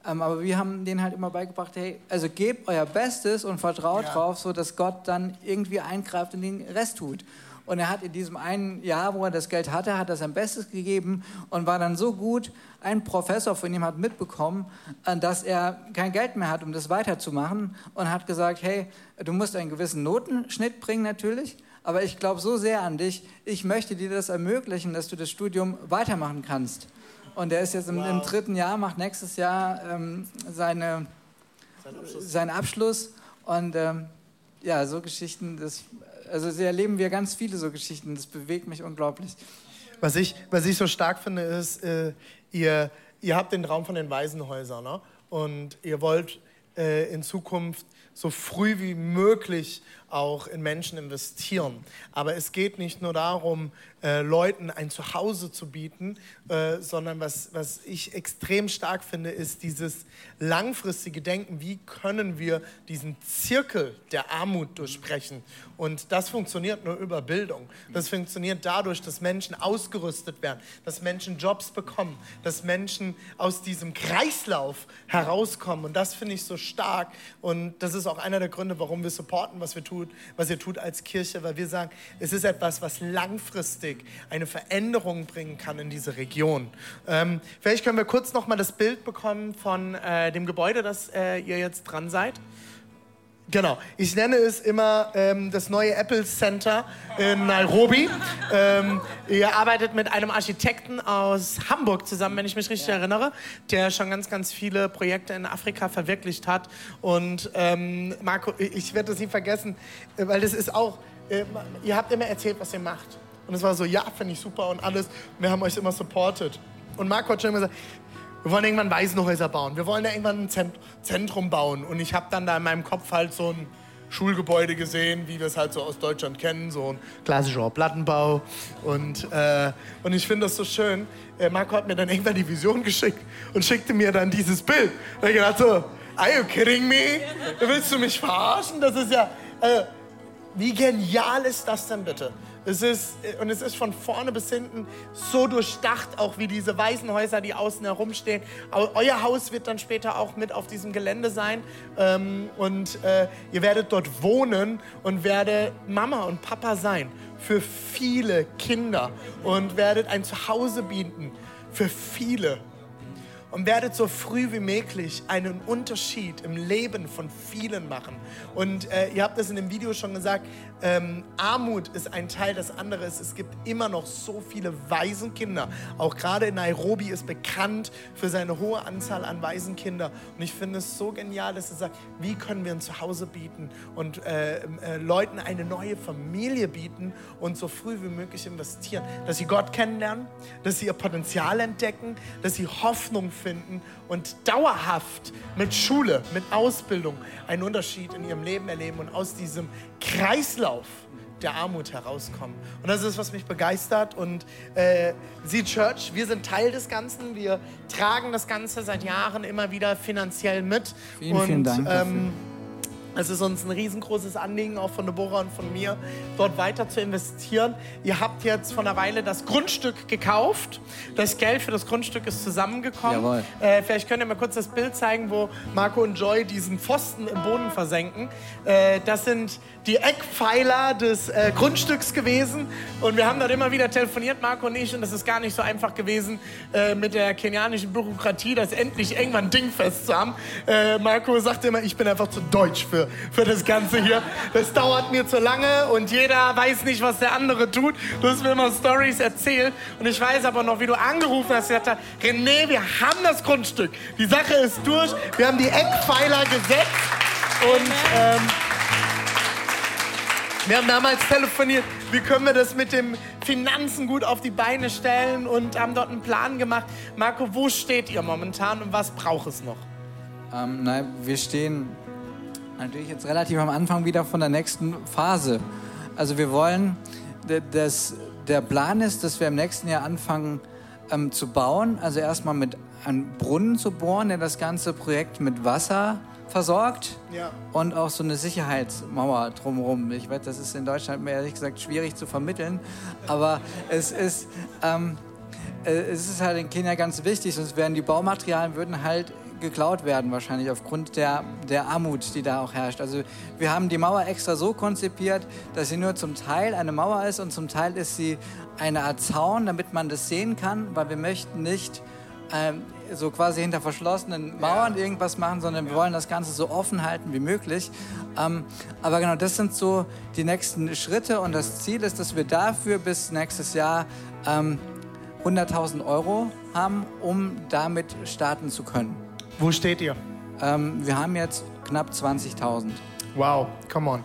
Ähm, aber wir haben denen halt immer beigebracht, hey, also gebt euer Bestes und vertraut ja. drauf, so dass Gott dann irgendwie eingreift und den Rest tut. Und er hat in diesem einen Jahr, wo er das Geld hatte, hat er sein Bestes gegeben und war dann so gut. Ein Professor von ihm hat mitbekommen, äh, dass er kein Geld mehr hat, um das weiterzumachen und hat gesagt, hey, du musst einen gewissen Notenschnitt bringen natürlich, aber ich glaube so sehr an dich, ich möchte dir das ermöglichen, dass du das Studium weitermachen kannst. Und er ist jetzt im, wow. im dritten Jahr, macht nächstes Jahr ähm, seine, Sein Abschluss. seinen Abschluss. Und ähm, ja, so Geschichten, das also erleben wir ganz viele so Geschichten. Das bewegt mich unglaublich.
Was ich, was ich so stark finde, ist, äh, ihr, ihr habt den Traum von den Waisenhäusern ne? und ihr wollt äh, in Zukunft so früh wie möglich auch in Menschen investieren. Aber es geht nicht nur darum, äh, Leuten ein Zuhause zu bieten, äh, sondern was, was ich extrem stark finde, ist dieses langfristige Denken, wie können wir diesen Zirkel der Armut durchbrechen. Und das funktioniert nur über Bildung. Das funktioniert dadurch, dass Menschen ausgerüstet werden, dass Menschen Jobs bekommen, dass Menschen aus diesem Kreislauf herauskommen. Und das finde ich so stark. Und das ist auch einer der Gründe, warum wir supporten, was wir tun, was ihr tut als Kirche, weil wir sagen, es ist etwas, was langfristig eine Veränderung bringen kann in diese Region. Ähm, vielleicht können wir kurz noch mal das Bild bekommen von äh, dem Gebäude, das äh, ihr jetzt dran seid. Genau, ich nenne es immer ähm, das neue Apple Center in Nairobi. Ähm, ihr arbeitet mit einem Architekten aus Hamburg zusammen, wenn ich mich richtig ja. erinnere, der schon ganz, ganz viele Projekte in Afrika verwirklicht hat. Und ähm, Marco, ich werde das nie vergessen, äh, weil das ist auch, äh, ihr habt immer erzählt, was ihr macht. Und es war so, ja, finde ich super und alles. Wir haben euch immer supported. Und Marco hat schon immer gesagt, wir wollen irgendwann Waisenhäuser bauen. Wir wollen da irgendwann ein Zentrum bauen. Und ich habe dann da in meinem Kopf halt so ein Schulgebäude gesehen, wie wir es halt so aus Deutschland kennen, so ein klassischer Plattenbau. Und, äh, und ich finde das so schön. Äh, Marco hat mir dann irgendwann die Vision geschickt und schickte mir dann dieses Bild. Und ich dachte so, are you kidding me? Willst du mich verarschen? Das ist ja, äh, wie genial ist das denn bitte? Es ist, und es ist von vorne bis hinten so durchdacht, auch wie diese Waisenhäuser, die außen herumstehen. Euer Haus wird dann später auch mit auf diesem Gelände sein. Ähm, und äh, ihr werdet dort wohnen und werdet Mama und Papa sein für viele Kinder und werdet ein Zuhause bieten für viele und werdet so früh wie möglich einen Unterschied im Leben von vielen machen. Und äh, ihr habt das in dem Video schon gesagt, ähm, Armut ist ein Teil des anderen. Es gibt immer noch so viele Waisenkinder. Auch gerade in Nairobi ist bekannt für seine hohe Anzahl an Waisenkinder. Und ich finde es so genial, dass er sagt, wie können wir ein Zuhause bieten und äh, äh, Leuten eine neue Familie bieten und so früh wie möglich investieren. Dass sie Gott kennenlernen, dass sie ihr Potenzial entdecken, dass sie Hoffnung finden und dauerhaft mit Schule, mit Ausbildung einen Unterschied in ihrem Leben erleben und aus diesem Kreislauf der Armut herauskommen. Und das ist, was mich begeistert. Und äh, Sie Church, wir sind Teil des Ganzen. Wir tragen das Ganze seit Jahren immer wieder finanziell mit.
Vielen, und, vielen Dank.
Ähm, Es ist uns ein riesengroßes Anliegen, auch von Deborah und von mir, dort weiter zu investieren. Ihr habt jetzt vor einer Weile das Grundstück gekauft. Das Geld für das Grundstück ist zusammengekommen.
Jawohl.
Äh, vielleicht könnt ihr mal kurz das Bild zeigen, wo Marco und Joy diesen Pfosten im Boden versenken. Äh, das sind die Eckpfeiler des äh, Grundstücks gewesen. Und wir haben dort immer wieder telefoniert, Marco und ich. Und es ist gar nicht so einfach gewesen, äh, mit der kenianischen Bürokratie das endlich irgendwann dingfest zu haben. Äh, Marco sagte immer, ich bin einfach zu deutsch für, für das Ganze hier. Das dauert mir zu lange und jeder weiß nicht, was der andere tut. Du hast mir immer Stories erzählt. Und ich weiß aber noch, wie du angerufen hast. gesagt hast, René, wir haben das Grundstück. Die Sache ist durch. Wir haben die Eckpfeiler gesetzt. Und ähm, wir haben damals telefoniert, wie können wir das mit den Finanzen gut auf die Beine stellen und haben dort einen Plan gemacht. Marco, wo steht ihr momentan und was braucht es noch?
Ähm, nein, wir stehen natürlich jetzt relativ am Anfang wieder von der nächsten Phase. Also wir wollen, d- das, der Plan ist, dass wir im nächsten Jahr anfangen ähm, zu bauen. Also erstmal mit einem Brunnen zu bohren, der das ganze Projekt mit Wasser versorgt.
Ja.
Und auch so eine Sicherheitsmauer drumherum. Ich weiß, das ist in Deutschland mir ehrlich gesagt schwierig zu vermitteln. Aber es ist, ähm, äh, es ist halt in Kenia ganz wichtig, sonst werden die Baumaterialien würden halt geklaut werden wahrscheinlich aufgrund der, der Armut, die da auch herrscht. Also wir haben die Mauer extra so konzipiert, dass sie nur zum Teil eine Mauer ist und zum Teil ist sie eine Art Zaun, damit man das sehen kann, weil wir möchten nicht ähm, so quasi hinter verschlossenen Mauern irgendwas machen, sondern wir wollen das Ganze so offen halten wie möglich. Ähm, aber genau, das sind so die nächsten Schritte und das Ziel ist, dass wir dafür bis nächstes Jahr ähm, 100.000 Euro haben, um damit starten zu können.
Wo steht ihr?
Ähm, wir haben jetzt knapp 20.000.
Wow, come on.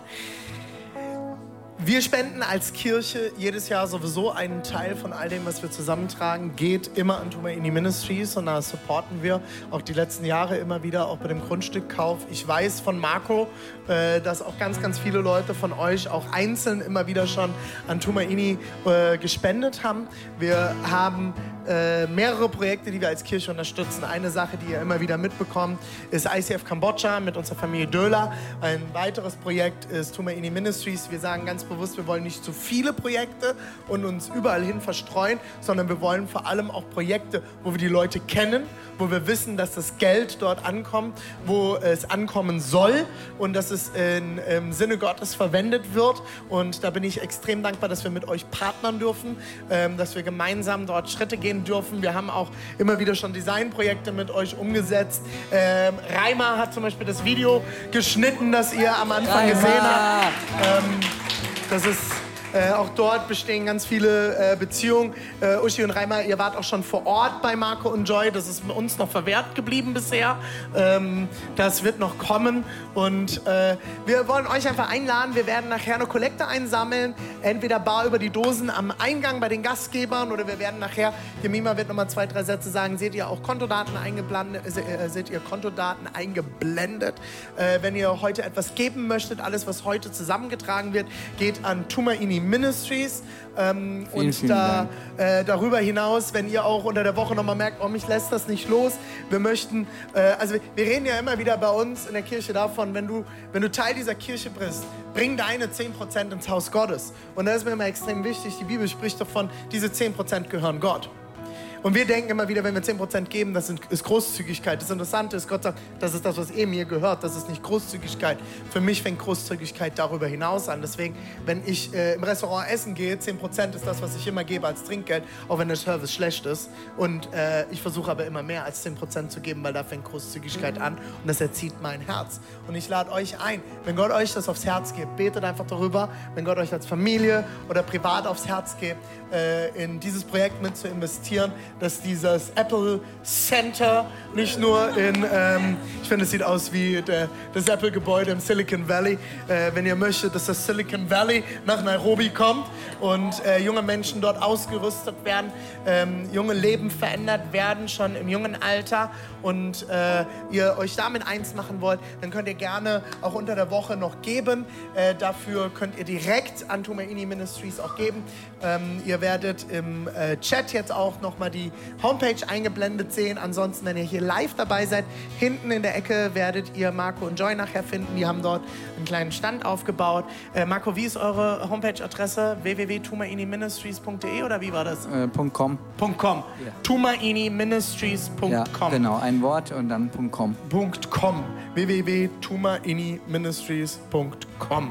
Wir spenden als Kirche jedes Jahr sowieso einen Teil von all dem, was wir zusammentragen, geht immer an Tumaini Ministries und da supporten wir auch die letzten Jahre immer wieder, auch bei dem Grundstückkauf. Ich weiß von Marco, äh, dass auch ganz, ganz viele Leute von euch auch einzeln immer wieder schon an Tumaini äh, gespendet haben. Wir haben äh, mehrere Projekte, die wir als Kirche unterstützen. Eine Sache, die ihr immer wieder mitbekommt, ist ICF Kambodscha mit unserer Familie Döler. Ein weiteres Projekt ist Tumaini Ministries. Wir sagen ganz bewusst, wir wollen nicht zu viele Projekte und uns überall hin verstreuen, sondern wir wollen vor allem auch Projekte, wo wir die Leute kennen, wo wir wissen, dass das Geld dort ankommt, wo es ankommen soll und dass es in, im Sinne Gottes verwendet wird. Und da bin ich extrem dankbar, dass wir mit euch partnern dürfen, ähm, dass wir gemeinsam dort Schritte gehen dürfen. Wir haben auch immer wieder schon Designprojekte mit euch umgesetzt. Ähm, Reimer hat zum Beispiel das Video geschnitten, das ihr am Anfang gesehen habt. Ähm, das ist äh, auch dort bestehen ganz viele äh, Beziehungen. Äh, Uschi und Reimer, ihr wart auch schon vor Ort bei Marco und Joy. Das ist uns noch verwehrt geblieben bisher. Ähm, das wird noch kommen. Und äh, wir wollen euch einfach einladen. Wir werden nachher eine Kollekte einsammeln. Entweder bar über die Dosen am Eingang bei den Gastgebern oder wir werden nachher, Jemima wird nochmal zwei, drei Sätze sagen, seht ihr auch Kontodaten eingeblendet, äh, seht ihr Kontodaten eingeblendet. Wenn ihr heute etwas geben möchtet, alles, was heute zusammengetragen wird, geht an Tumaini Ministries. Ähm,
Vielen,
und
vielen
da, äh, darüber hinaus, wenn ihr auch unter der Woche nochmal merkt, oh, mich lässt das nicht los. Wir möchten, äh, also wir reden ja immer wieder bei uns in der Kirche davon, wenn du, wenn du Teil dieser Kirche bist, bring deine 10% ins Haus Gottes. Und das ist mir immer extrem wichtig. Die Bibel spricht davon, diese 10% gehören Gott. Und wir denken immer wieder, wenn wir 10% geben, das ist Großzügigkeit. Das Interessante ist, Gott sagt, das ist das, was eh mir gehört. Das ist nicht Großzügigkeit. Für mich fängt Großzügigkeit darüber hinaus an. Deswegen, wenn ich äh, im Restaurant essen gehe, 10% ist das, was ich immer gebe als Trinkgeld, auch wenn der Service schlecht ist. Und äh, ich versuche aber immer mehr als 10% zu geben, weil da fängt Großzügigkeit an und das erzieht mein Herz. Und ich lade euch ein, wenn Gott euch das aufs Herz gibt, betet einfach darüber, wenn Gott euch als Familie oder privat aufs Herz gibt, äh, in dieses Projekt mit zu investieren, dass dieses Apple Center nicht nur in, ähm, ich finde, es sieht aus wie der, das Apple-Gebäude im Silicon Valley, äh, wenn ihr möchtet, dass das Silicon Valley nach Nairobi kommt und äh, junge Menschen dort ausgerüstet werden, ähm, junge Leben verändert werden, schon im jungen Alter und äh, ihr euch damit eins machen wollt, dann könnt ihr gerne auch unter der Woche noch geben. Äh, dafür könnt ihr direkt an Tumaini Ministries auch geben. Ähm, ihr werdet im äh, Chat jetzt auch nochmal die die Homepage eingeblendet sehen. Ansonsten, wenn ihr hier live dabei seid, hinten in der Ecke werdet ihr Marco und Joy nachher finden. Die haben dort einen kleinen Stand aufgebaut. Äh, Marco, wie ist eure Homepage-Adresse? www.tumainiministries.de oder wie war das?
Äh, .com.
.com. tumainiministries.com.
Ja, genau, ein Wort und dann .com.
.com. www.tumainiministries.com.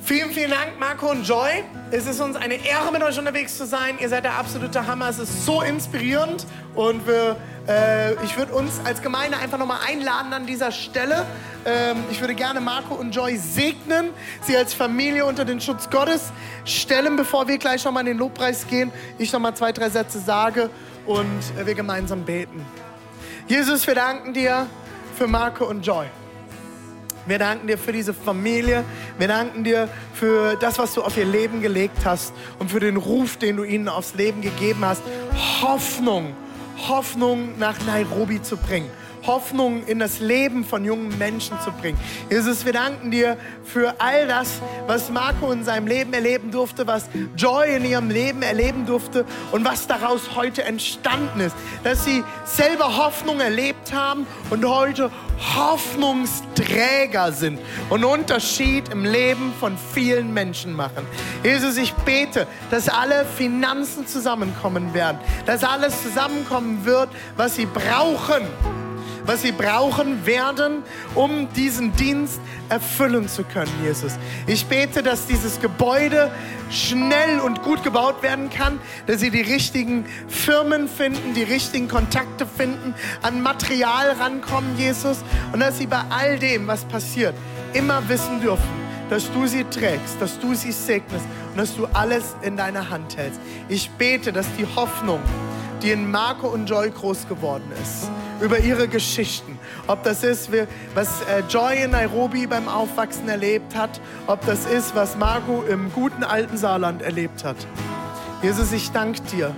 Vielen, vielen Dank, Marco und Joy. Es ist uns eine Ehre, mit euch unterwegs zu sein. Ihr seid der absolute Hammer. Es ist so inspirierend. Und wir, äh, ich würde uns als Gemeinde einfach nochmal einladen an dieser Stelle. Ähm, ich würde gerne Marco und Joy segnen, sie als Familie unter den Schutz Gottes stellen, bevor wir gleich nochmal in den Lobpreis gehen. Ich nochmal zwei, drei Sätze sage und äh, wir gemeinsam beten. Jesus, wir danken dir für Marco und Joy. Wir danken dir für diese Familie. Wir danken dir für das, was du auf ihr Leben gelegt hast und für den Ruf, den du ihnen aufs Leben gegeben hast. Hoffnung, Hoffnung nach Nairobi zu bringen. Hoffnung in das Leben von jungen Menschen zu bringen. Jesus, wir danken dir für all das, was Marco in seinem Leben erleben durfte, was Joy in ihrem Leben erleben durfte und was daraus heute entstanden ist. Dass sie selber Hoffnung erlebt haben und heute Hoffnungsträger sind und Unterschied im Leben von vielen Menschen machen. Jesus, ich bete, dass alle Finanzen zusammenkommen werden, dass alles zusammenkommen wird, was sie brauchen was sie brauchen werden, um diesen Dienst erfüllen zu können, Jesus. Ich bete, dass dieses Gebäude schnell und gut gebaut werden kann, dass sie die richtigen Firmen finden, die richtigen Kontakte finden, an Material rankommen, Jesus, und dass sie bei all dem, was passiert, immer wissen dürfen, dass du sie trägst, dass du sie segnest und dass du alles in deiner Hand hältst. Ich bete, dass die Hoffnung, die in Marco und Joy groß geworden ist, über ihre Geschichten. Ob das ist, was äh, Joy in Nairobi beim Aufwachsen erlebt hat, ob das ist, was Marco im guten alten Saarland erlebt hat. Jesus, ich danke dir,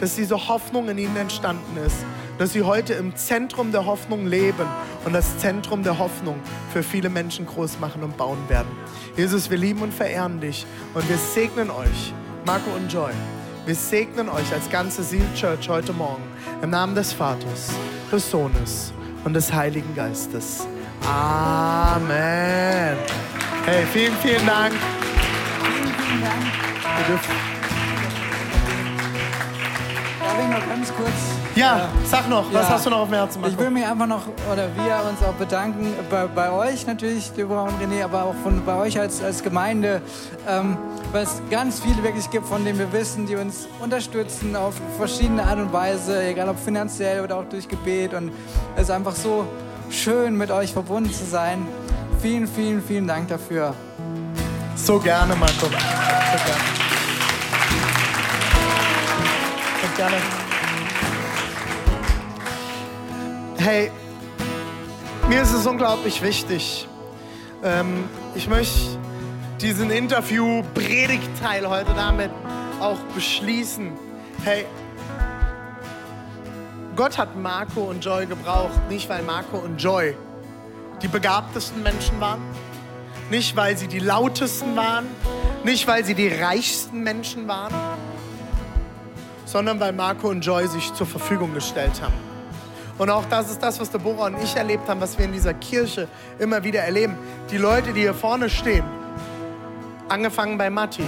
dass diese Hoffnung in ihnen entstanden ist, dass sie heute im Zentrum der Hoffnung leben und das Zentrum der Hoffnung für viele Menschen groß machen und bauen werden. Jesus, wir lieben und verehren dich und wir segnen euch, Marco und Joy. Wir segnen euch als ganze Seal Church heute Morgen im Namen des Vaters, des Sohnes und des Heiligen Geistes. Amen. Hey, vielen, vielen Dank.
Vielen, vielen Dank. Darf ich noch ganz kurz?
Ja, sag noch, was
Ja.
hast du noch auf dem Herzen? Marco?
Ich will mich einfach noch, oder wir uns auch bedanken, bei, bei euch natürlich, Deborah und René, aber auch von, bei euch als, als Gemeinde, ähm, weil es ganz viele wirklich gibt, von denen wir wissen, die uns unterstützen auf verschiedene Art und Weise, egal ob finanziell oder auch durch Gebet. Und es ist einfach so schön, mit euch verbunden zu sein. Vielen, vielen, vielen Dank dafür.
So gerne, Marco. So gerne. So gerne. Hey, mir ist es unglaublich wichtig. Ähm, ich möchte diesen Interview-Predigtteil heute damit auch beschließen. Hey, Gott hat Marco und Joy gebraucht, nicht weil Marco und Joy die begabtesten Menschen waren, nicht weil sie die lautesten waren, nicht weil sie die reichsten Menschen waren, sondern weil Marco und Joy sich zur Verfügung gestellt haben. Und auch das ist das, was Deborah und ich erlebt haben, was wir in dieser Kirche immer wieder erleben. Die Leute, die hier vorne stehen, angefangen bei Matti.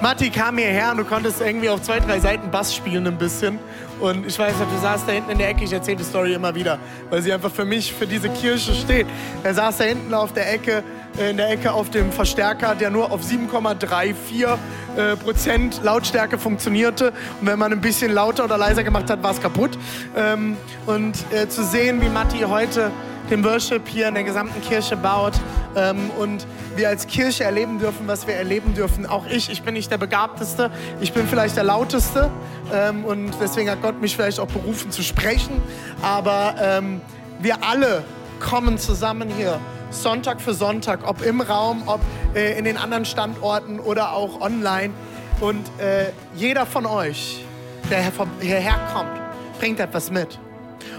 Matti kam hierher und du konntest irgendwie auf zwei, drei Seiten Bass spielen ein bisschen. Und ich weiß noch, du saßt da hinten in der Ecke, ich erzähle die Story immer wieder, weil sie einfach für mich, für diese Kirche steht. Er saß da hinten auf der Ecke, in der Ecke auf dem Verstärker, der nur auf 7,34 äh, Prozent Lautstärke funktionierte. Und wenn man ein bisschen lauter oder leiser gemacht hat, war es kaputt. Ähm, und äh, zu sehen, wie Matti heute den Worship hier in der gesamten Kirche baut ähm, und wir als Kirche erleben dürfen, was wir erleben dürfen. Auch ich, ich bin nicht der Begabteste, ich bin vielleicht der Lauteste ähm, und deswegen hat Gott mich vielleicht auch berufen zu sprechen, aber ähm, wir alle kommen zusammen hier. Sonntag für Sonntag, ob im Raum, ob äh, in den anderen Standorten oder auch online. Und äh, jeder von euch, der hierher kommt, bringt etwas mit.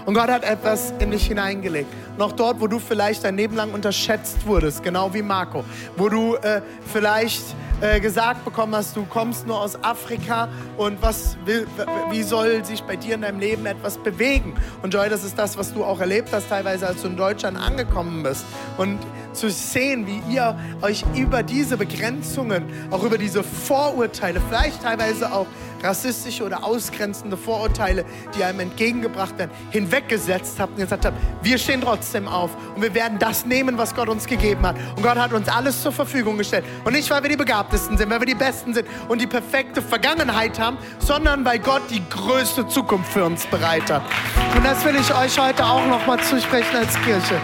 Und Gott hat etwas in dich hineingelegt. noch dort, wo du vielleicht dein Leben lang unterschätzt wurdest, genau wie Marco. Wo du äh, vielleicht äh, gesagt bekommen hast, du kommst nur aus Afrika und was will, wie soll sich bei dir in deinem Leben etwas bewegen? Und Joy, das ist das, was du auch erlebt hast, teilweise als du in Deutschland angekommen bist. Und zu sehen, wie ihr euch über diese Begrenzungen, auch über diese Vorurteile, vielleicht teilweise auch rassistische oder ausgrenzende Vorurteile, die einem entgegengebracht werden, hinweggesetzt habt und gesagt habt, wir stehen trotzdem auf und wir werden das nehmen, was Gott uns gegeben hat. Und Gott hat uns alles zur Verfügung gestellt. Und nicht, weil wir die Begabtesten sind, weil wir die Besten sind und die perfekte Vergangenheit haben, sondern weil Gott die größte Zukunft für uns bereit hat. Und das will ich euch heute auch nochmal zusprechen als Kirche.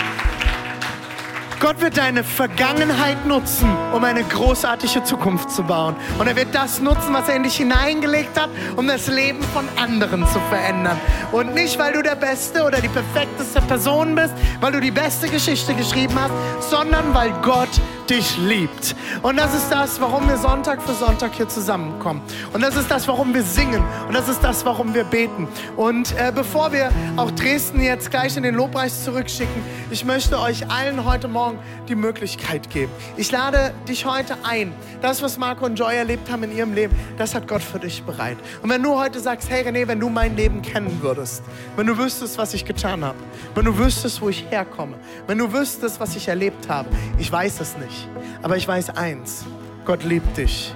Gott wird deine Vergangenheit nutzen, um eine großartige Zukunft zu bauen. Und er wird das nutzen, was er in dich hineingelegt hat, um das Leben von anderen zu verändern. Und nicht, weil du der Beste oder die perfekteste Person bist, weil du die beste Geschichte geschrieben hast, sondern weil Gott dich liebt. Und das ist das, warum wir Sonntag für Sonntag hier zusammenkommen. Und das ist das, warum wir singen. Und das ist das, warum wir beten. Und äh, bevor wir auch Dresden jetzt gleich in den Lobpreis zurückschicken, ich möchte euch allen heute Morgen die Möglichkeit geben. Ich lade dich heute ein. Das, was Marco und Joy erlebt haben in ihrem Leben, das hat Gott für dich bereit. Und wenn du heute sagst, hey René, wenn du mein Leben kennen würdest, wenn du wüsstest, was ich getan habe, wenn du wüsstest, wo ich herkomme, wenn du wüsstest, was ich erlebt habe, ich weiß es nicht. Aber ich weiß eins, Gott liebt dich.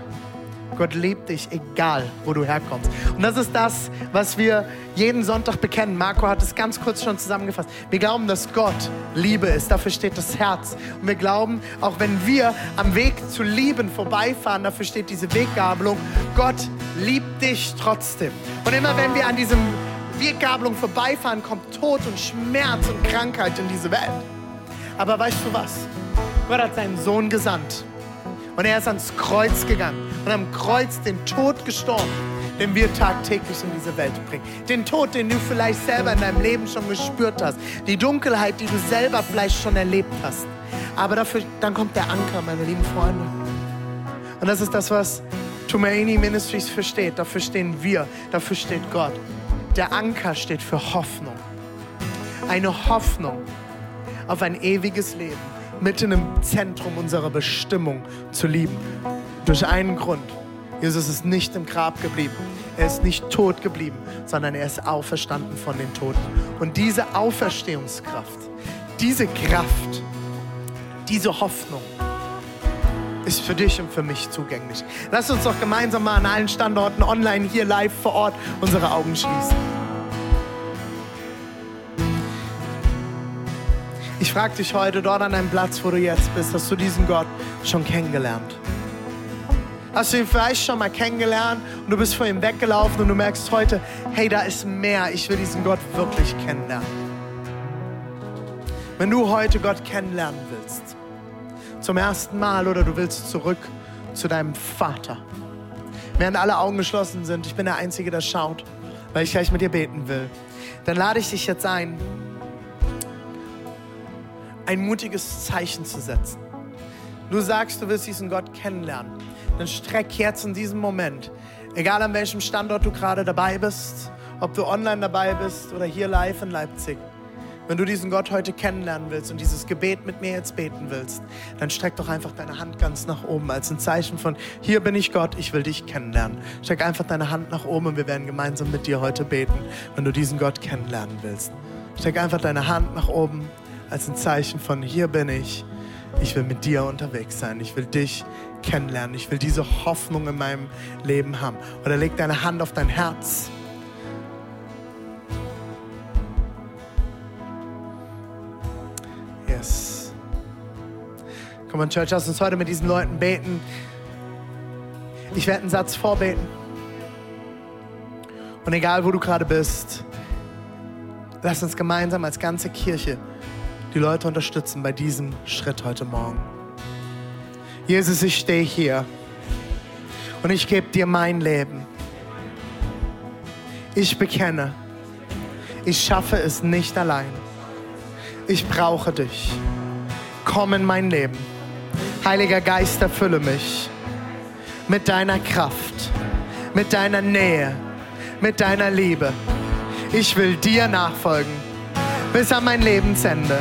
Gott liebt dich, egal wo du herkommst. Und das ist das, was wir jeden Sonntag bekennen. Marco hat es ganz kurz schon zusammengefasst. Wir glauben, dass Gott Liebe ist. Dafür steht das Herz. Und wir glauben, auch wenn wir am Weg zu lieben vorbeifahren, dafür steht diese Weggabelung. Gott liebt dich trotzdem. Und immer wenn wir an diesem Weggabelung vorbeifahren, kommt Tod und Schmerz und Krankheit in diese Welt. Aber weißt du was? Gott hat seinen Sohn gesandt. Und er ist ans Kreuz gegangen und am Kreuz den Tod gestorben, den wir tagtäglich in diese Welt bringen. Den Tod, den du vielleicht selber in deinem Leben schon gespürt hast. Die Dunkelheit, die du selber vielleicht schon erlebt hast. Aber dafür, dann kommt der Anker, meine lieben Freunde. Und das ist das, was Tumaini Ministries versteht. Dafür stehen wir, dafür steht Gott. Der Anker steht für Hoffnung. Eine Hoffnung auf ein ewiges Leben mitten im Zentrum unserer Bestimmung zu lieben. Durch einen Grund. Jesus ist nicht im Grab geblieben. Er ist nicht tot geblieben, sondern er ist auferstanden von den Toten. Und diese Auferstehungskraft, diese Kraft, diese Hoffnung ist für dich und für mich zugänglich. Lass uns doch gemeinsam mal an allen Standorten, online, hier live vor Ort, unsere Augen schließen. Ich frage dich heute dort an deinem Platz, wo du jetzt bist, hast du diesen Gott schon kennengelernt? Hast du ihn vielleicht schon mal kennengelernt und du bist vor ihm weggelaufen und du merkst heute, hey, da ist mehr, ich will diesen Gott wirklich kennenlernen. Wenn du heute Gott kennenlernen willst, zum ersten Mal oder du willst zurück zu deinem Vater, während alle Augen geschlossen sind, ich bin der Einzige, der schaut, weil ich gleich mit dir beten will, dann lade ich dich jetzt ein, ein mutiges Zeichen zu setzen. Du sagst, du willst diesen Gott kennenlernen. Dann streck jetzt in diesem Moment, egal an welchem Standort du gerade dabei bist, ob du online dabei bist oder hier live in Leipzig. Wenn du diesen Gott heute kennenlernen willst und dieses Gebet mit mir jetzt beten willst, dann streck doch einfach deine Hand ganz nach oben als ein Zeichen von, hier bin ich Gott, ich will dich kennenlernen. Streck einfach deine Hand nach oben und wir werden gemeinsam mit dir heute beten, wenn du diesen Gott kennenlernen willst. Streck einfach deine Hand nach oben als ein Zeichen von, hier bin ich, ich will mit dir unterwegs sein, ich will dich kennenlernen, ich will diese Hoffnung in meinem Leben haben. Oder leg deine Hand auf dein Herz. Yes. Komm on, Church, lass uns heute mit diesen Leuten beten. Ich werde einen Satz vorbeten. Und egal, wo du gerade bist, lass uns gemeinsam als ganze Kirche die Leute unterstützen bei diesem Schritt heute Morgen. Jesus, ich stehe hier und ich gebe dir mein Leben. Ich bekenne, ich schaffe es nicht allein. Ich brauche dich. Komm in mein Leben. Heiliger Geist, erfülle mich mit deiner Kraft, mit deiner Nähe, mit deiner Liebe. Ich will dir nachfolgen bis an mein Lebensende